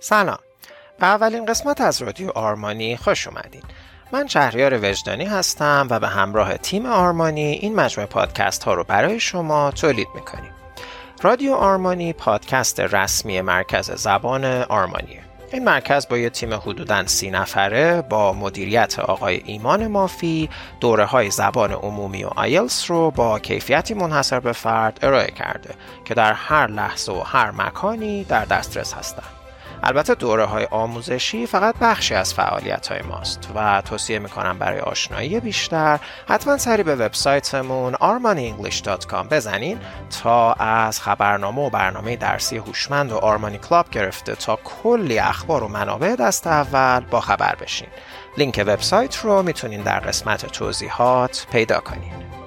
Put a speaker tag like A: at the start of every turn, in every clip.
A: سلام. به اولین قسمت از رادیو آرمانی خوش اومدین. من شهریار وجدانی هستم و به همراه تیم آرمانی این مجموعه پادکست ها رو برای شما تولید می‌کنیم. رادیو آرمانی پادکست رسمی مرکز زبان آرمانیه. این مرکز با یه تیم حدوداً سی نفره با مدیریت آقای ایمان مافی دوره های زبان عمومی و آیلس رو با کیفیتی منحصر به فرد ارائه کرده که در هر لحظه و هر مکانی در دسترس هستند. البته دوره های آموزشی فقط بخشی از فعالیت های ماست و توصیه می‌کنم برای آشنایی بیشتر حتما سری به وبسایتمون armanyenglish.com بزنین تا از خبرنامه و برنامه درسی هوشمند و آرمانی کلاب گرفته تا کلی اخبار و منابع دست اول با خبر بشین. لینک وبسایت رو می‌تونین در قسمت توضیحات پیدا کنین.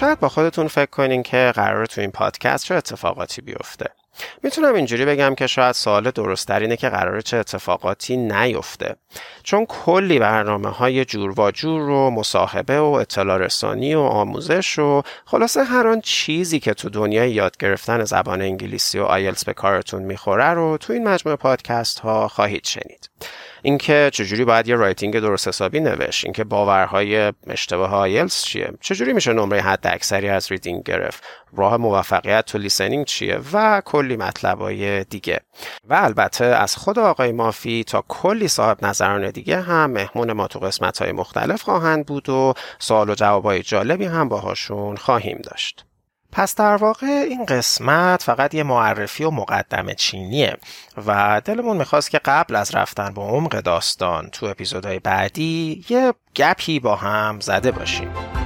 A: شاید با خودتون فکر کنین که قرار تو این پادکست چه اتفاقاتی بیفته. می‌تونم اینجوری بگم که شاید سوال درستتر اینه که قرار چه اتفاقاتی نیفته. چون کلی برنامه های جور و جور و مصاحبه و اطلاع رسانی و آموزش و خلاصه هر آن چیزی که تو دنیای یاد گرفتن زبان انگلیسی و آیلتس به کارتون می‌خوره رو تو این مجموعه پادکست ها خواهید شنید. اینکه چجوری باید یه writing درست حسابی نوشت اینکه باورهای اشتباه آیلتس چیه؟ چجوری میشه نمره حد اکثری از reading گرفت؟ راه موفقیت تو لیسنینگ چیه؟ و کلی مطلبای دیگه. و البته از خود آقای مافی تا کلی صاحب نظران دیگه هم مهمون ما تو قسمت های مختلف خواهند بود و سوال و جوابای جالبی هم باهاشون خواهیم داشت. پس در واقع این قسمت فقط یه معرفی و مقدمه چینیه و دلمون می‌خواست که قبل از رفتن با عمق داستان تو اپیزودهای بعدی یه گپی با هم زده باشیم.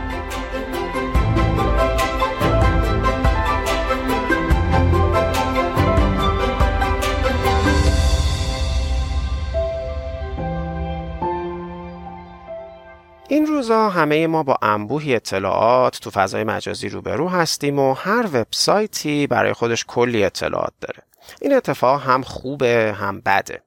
A: این روزا همه ما با انبوهی اطلاعات تو فضای مجازی روبرو هستیم و هر وبسایتی برای خودش کلی اطلاعات داره. این اتفاق هم خوبه هم بده.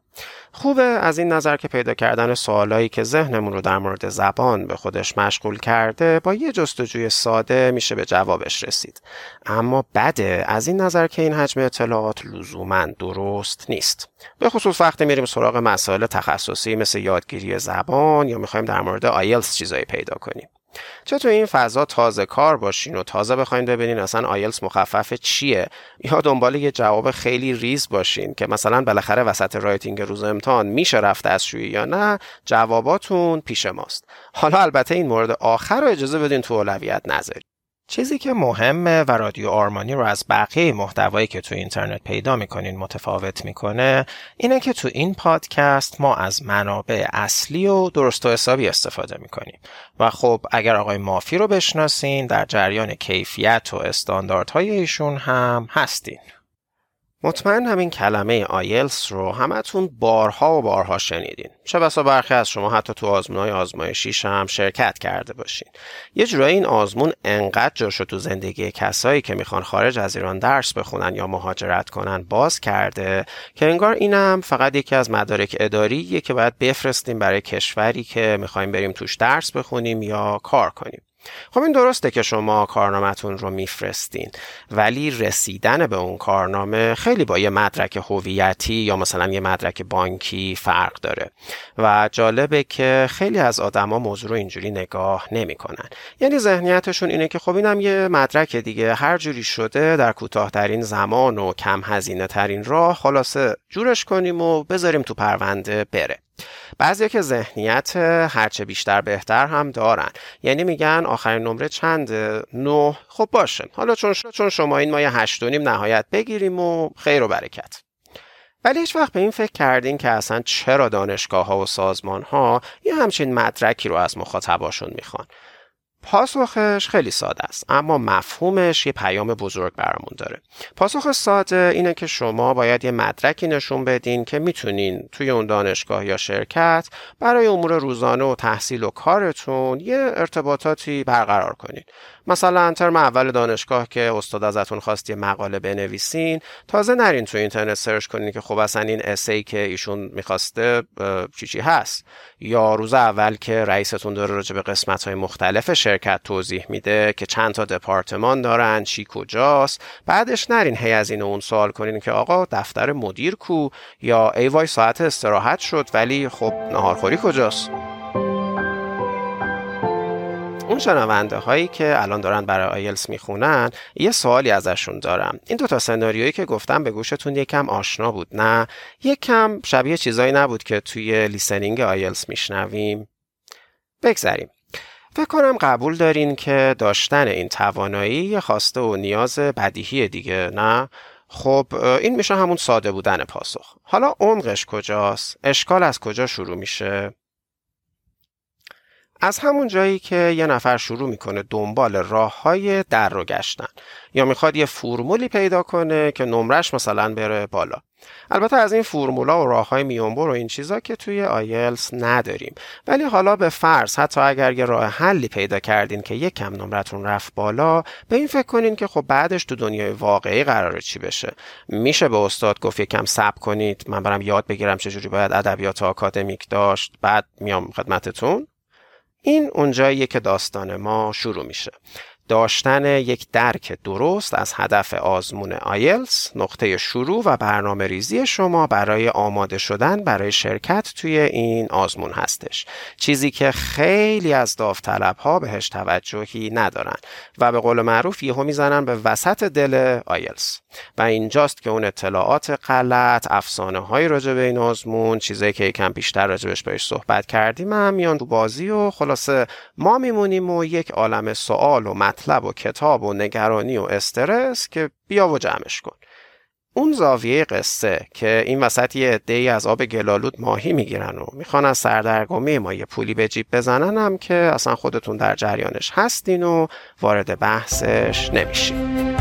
A: خوبه از این نظر که پیدا کردن سوالایی که ذهنمون رو در مورد زبان به خودش مشغول کرده با یه جستجوی ساده میشه به جوابش رسید. اما بده از این نظر که این حجم اطلاعات لزوما درست نیست. به خصوص وقتی میریم سراغ مسائل تخصصی مثل یادگیری زبان یا می‌خوایم در مورد آیلز چیزایی پیدا کنیم. چه تو این فضا تازه کار باشین و تازه بخواین ببینین اصلا آیلتس مخفف چیه؟ یا دنبال یه جواب خیلی ریز باشین که مثلا بالاخره وسط writing روز امتحان میشه رفت دستشویی یا نه؟ جواباتون پیش ماست. حالا البته این مورد آخر رو اجازه بدین تو اولویت نذارید چیزی که مهمه و رادیو آرمانی رو از بقیه محتوایی که تو اینترنت پیدا می‌کنین متفاوت می‌کنه اینه که تو این پادکست ما از منابع اصلی و درست و حسابی استفاده می‌کنیم. و خب اگر آقای مافی رو بشناسین در جریان کیفیت و استانداردهای ایشون هم هستین. مطمئن همین کلمه آیلس رو همتون بارها و بارها شنیدین. چه بسا برخی از شما حتی تو آزمونهای آزمایشیش هم شرکت کرده باشین. یه جورایی این آزمون انقدر جا شد تو زندگی کسایی که می‌خوان خارج از ایران درس بخونن یا مهاجرت کنن باز کرده که انگار اینم فقط یکی از مدارک اداریه که باید بفرستیم برای کشوری که می‌خوایم بریم توش درس بخونیم یا کار کنیم. خب این درسته که شما کارنامهتون رو میفرستین ولی رسیدن به اون کارنامه خیلی با یه مدرک هویتی یا مثلا یه مدرک بانکی فرق داره. و جالبه که خیلی از آدما موضوع رو اینجوری نگاه نمی‌کنن. یعنی ذهنیتشون اینه که خب اینم یه مدرک دیگه. هر جوری شده در کوتاهترین زمان و کم هزینه ترین راه خلاصه جورش کنیم و بذاریم تو پرونده بره. بعضی که ذهنیت هرچه بیشتر بهتر هم دارن. یعنی میگن آخرین نمره چند؟ نه. خب باشه. حالا چون چون شما این مایه هشت و نهایت بگیریم و خیر و برکت. ولی هیچ وقت به این فکر کردین که اصلا چرا دانشگاه ها و سازمان ها یه همچین مدرکی رو از مخاطباشون می‌خوان. پاسخش خیلی ساده است اما مفهومش یه پیام بزرگ برامون داره. پاسخ ساده اینه که شما باید یه مدرکی نشون بدین که می‌تونین توی اون دانشگاه یا شرکت برای امور روزانه و تحصیل و کارتون یه ارتباطاتی برقرار کنین. مثلا ترم اول دانشگاه که استاد ازتون خواست یه مقاله بنویسین تازه نرین تو اینترنت سرچ کنین که خب اصلا این اسی که ایشون می‌خواسته چی چی هست. یا روز اول که رئیستون داره راجع به قسمت های مختلف شرکت توضیح میده که چند تا دپارتمان دارن چی کجاست. بعدش نرین هی از این اون سوال کنین که آقا دفتر مدیر کو؟ یا ای وای ساعت استراحت شد ولی خب نهارخوری کجاست؟ اون شنونده هایی که الان دارن برای آیلس می‌خونن یه سوالی ازشون دارم. این دوتا سناریویی که گفتم به گوشتون یکم آشنا بود نه؟ یکم شبیه چیزایی نبود که توی لیسنینگ آیلس میشنویم؟ بگذریم. فکر کنم قبول دارین که داشتن این توانایی یه خواسته و نیاز بدیهی دیگه نه؟ خب این میشه همون ساده بودن پاسخ. حالا عمقش کجاست؟ اشکال از کجا شروع میشه؟ از همون جایی که یه نفر شروع می‌کنه دنبال راه های در رو گشتن یا می‌خواد یه فرمولی پیدا کنه که نمرش مثلا بره بالا. البته از این فرمولا و راه های میونبر و این چیزا که توی آیلس نداریم. ولی حالا به فرض حتی اگر یه راه حلی پیدا کردین که یک کم نمرتون رفت بالا به این فکر کنین که خب بعدش تو دنیای واقعی قراره چی بشه. میشه به استاد گفت یکم صبر کنید من برم یاد بگیرم چجوری باید ادبیات آکادمیک داشت بعد میام خدمتتون. این اونجاییه که داستان ما شروع میشه. داشتن یک درک درست از هدف آزمون آیلز نقطه شروع و برنامه ریزی شما برای آماده شدن برای شرکت توی این آزمون هستش. چیزی که خیلی از داوطلب ها بهش توجهی ندارن و به قول معروف یهو می‌زنن به وسط دل آیلز و اینجاست که اون اطلاعات غلط افسانه های راجع به این آزمون چیزایی که یکم بیشتر راجبش بهش صحبت کردیم هم میان تو بازی و خلاصه ما میمونیم و یک عالم سوال و مطلب و کتاب و نگرانی و استرس که بیا و جمعش کن. اون زاویه قصه که این وسط یه عده‌ای از آب گلالود ماهی می‌گیرن و می‌خوان از سردرگمی ما یه پولی به جیب بزنن هم که اصلا خودتون در جریانش هستین و وارد بحثش نمیشین.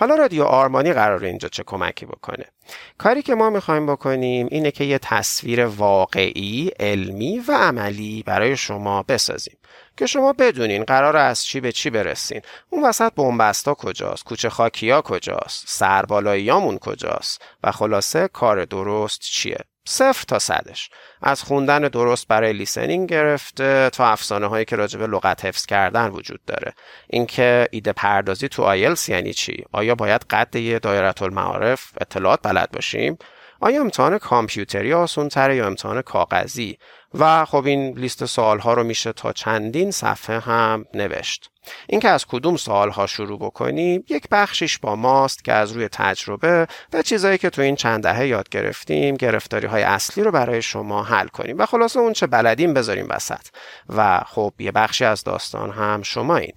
A: حالا رادیو آرمانی قرار اینجا چه کمکی بکنه. کاری که ما می‌خوایم بکنیم اینه که یه تصویر واقعی علمی و عملی برای شما بسازیم که شما بدونین قرار از چی به چی برسین. اون وسط بنبستا کجاست؟ کوچه خاکیا کجاست؟ سربالاییامون کجاست؟ و خلاصه کار درست چیه؟ صفر تا صدش. از خوندن درست برای لیسنینگ گرفته تا افسانه هایی که راجع به لغت حفظ کردن وجود داره. اینکه ایده پردازی تو آیلس یعنی چی؟ آیا باید قد یه دایره المعارف اطلاعات بلد باشیم؟ آیا امتحان کامپیوتری آسون تره یا امتحان کاغذی؟ و خب این لیست سوال ها رو میشه تا چندین صفحه هم نوشت. اینکه از کدوم سوال ها شروع بکنیم یک بخشیش با ماست که از روی تجربه و چیزایی که تو این چند دهه یاد گرفتیم گرفتاری های اصلی رو برای شما حل کنیم و خلاصه اون چه بلدیم بذاریم وسط. و خب یه بخشی از داستان هم شما این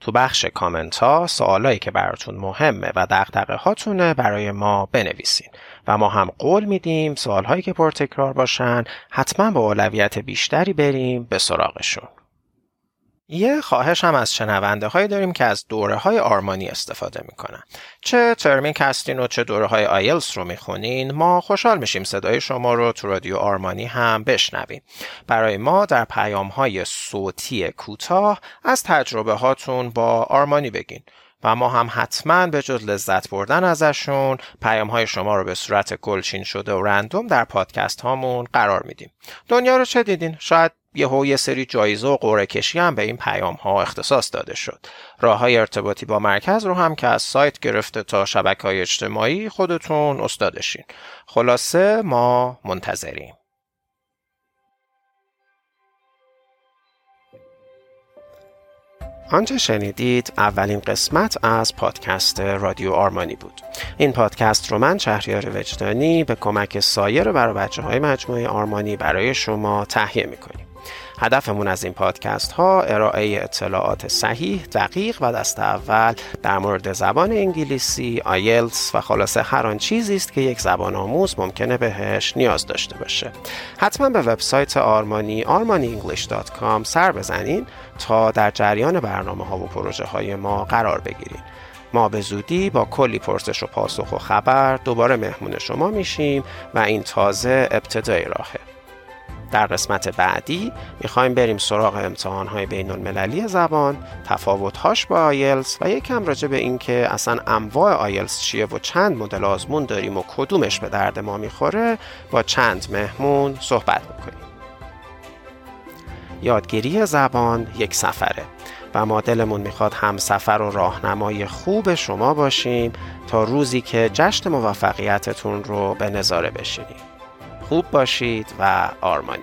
A: تو بخش کامنت ها سوالایی که براتون مهمه و دقدقه هاتونه برای ما بنویسین. و ما هم قول میدیم سوالهایی که پرتکرار باشن حتما با اولویت بیشتری بریم به سراغشون. یه خواهش هم از شنونده هایی داریم که از دوره های آرمانی استفاده می‌کنن. چه ترمین کستین و چه دوره های آیلس رو می‌خونین ما خوشحال میشیم صدای شما رو تو رادیو آرمانی هم بشنویم. برای ما در پیام های صوتی کوتاه از تجربه هاتون با آرمانی بگین و ما هم حتما به جز لذت بردن ازشون پیام های شما رو به صورت گلچین شده و رندوم در پادکست هامون قرار میدیم. دنیا رو چه دیدین؟ شاید یه یه سری جایزه و قرعه کشی هم به این پیام ها اختصاص داده شد راه های ارتباطی با مرکز رو هم که از سایت گرفته تا شبکه های اجتماعی خودتون استادشین خلاصه ما منتظریم آنچه شنیدید اولین قسمت از پادکست رادیو آرمانی بود. این پادکست رو من شهریار وجدانی به کمک سایر برای بچه های مجموعه آرمانی برای شما تهیه می‌کنیم. هدفمون از این پادکست ها ارائه اطلاعات صحیح، دقیق و دست اول در مورد زبان انگلیسی، آیلتس و خلاصه هر آن چیزی است که یک زبان آموز ممکنه بهش نیاز داشته باشه. حتما به وبسایت آرمانی armanyenglish.com سر بزنین تا در جریان برنامه ها و پروژه های ما قرار بگیرید. ما به زودی با کلی پرسش و پاسخ و خبر دوباره مهمون شما میشیم و این تازه ابتدای راهه. در قسمت بعدی می‌خوایم بریم سراغ امتحانهای بین المللی زبان تفاوتهاش با آیلز و یکم راجع به اینکه اصلا انواع آیلز چیه و چند مدل آزمون داریم و کدومش به درد ما می‌خوره با چند مهمون صحبت می‌کنیم یادگیری زبان یک سفره و ما دلمون می‌خواد هم سفر و راهنمای خوب شما باشیم تا روزی که جشن موفقیتتون رو به نظاره بشینیم. خوب باشید و آرمانی.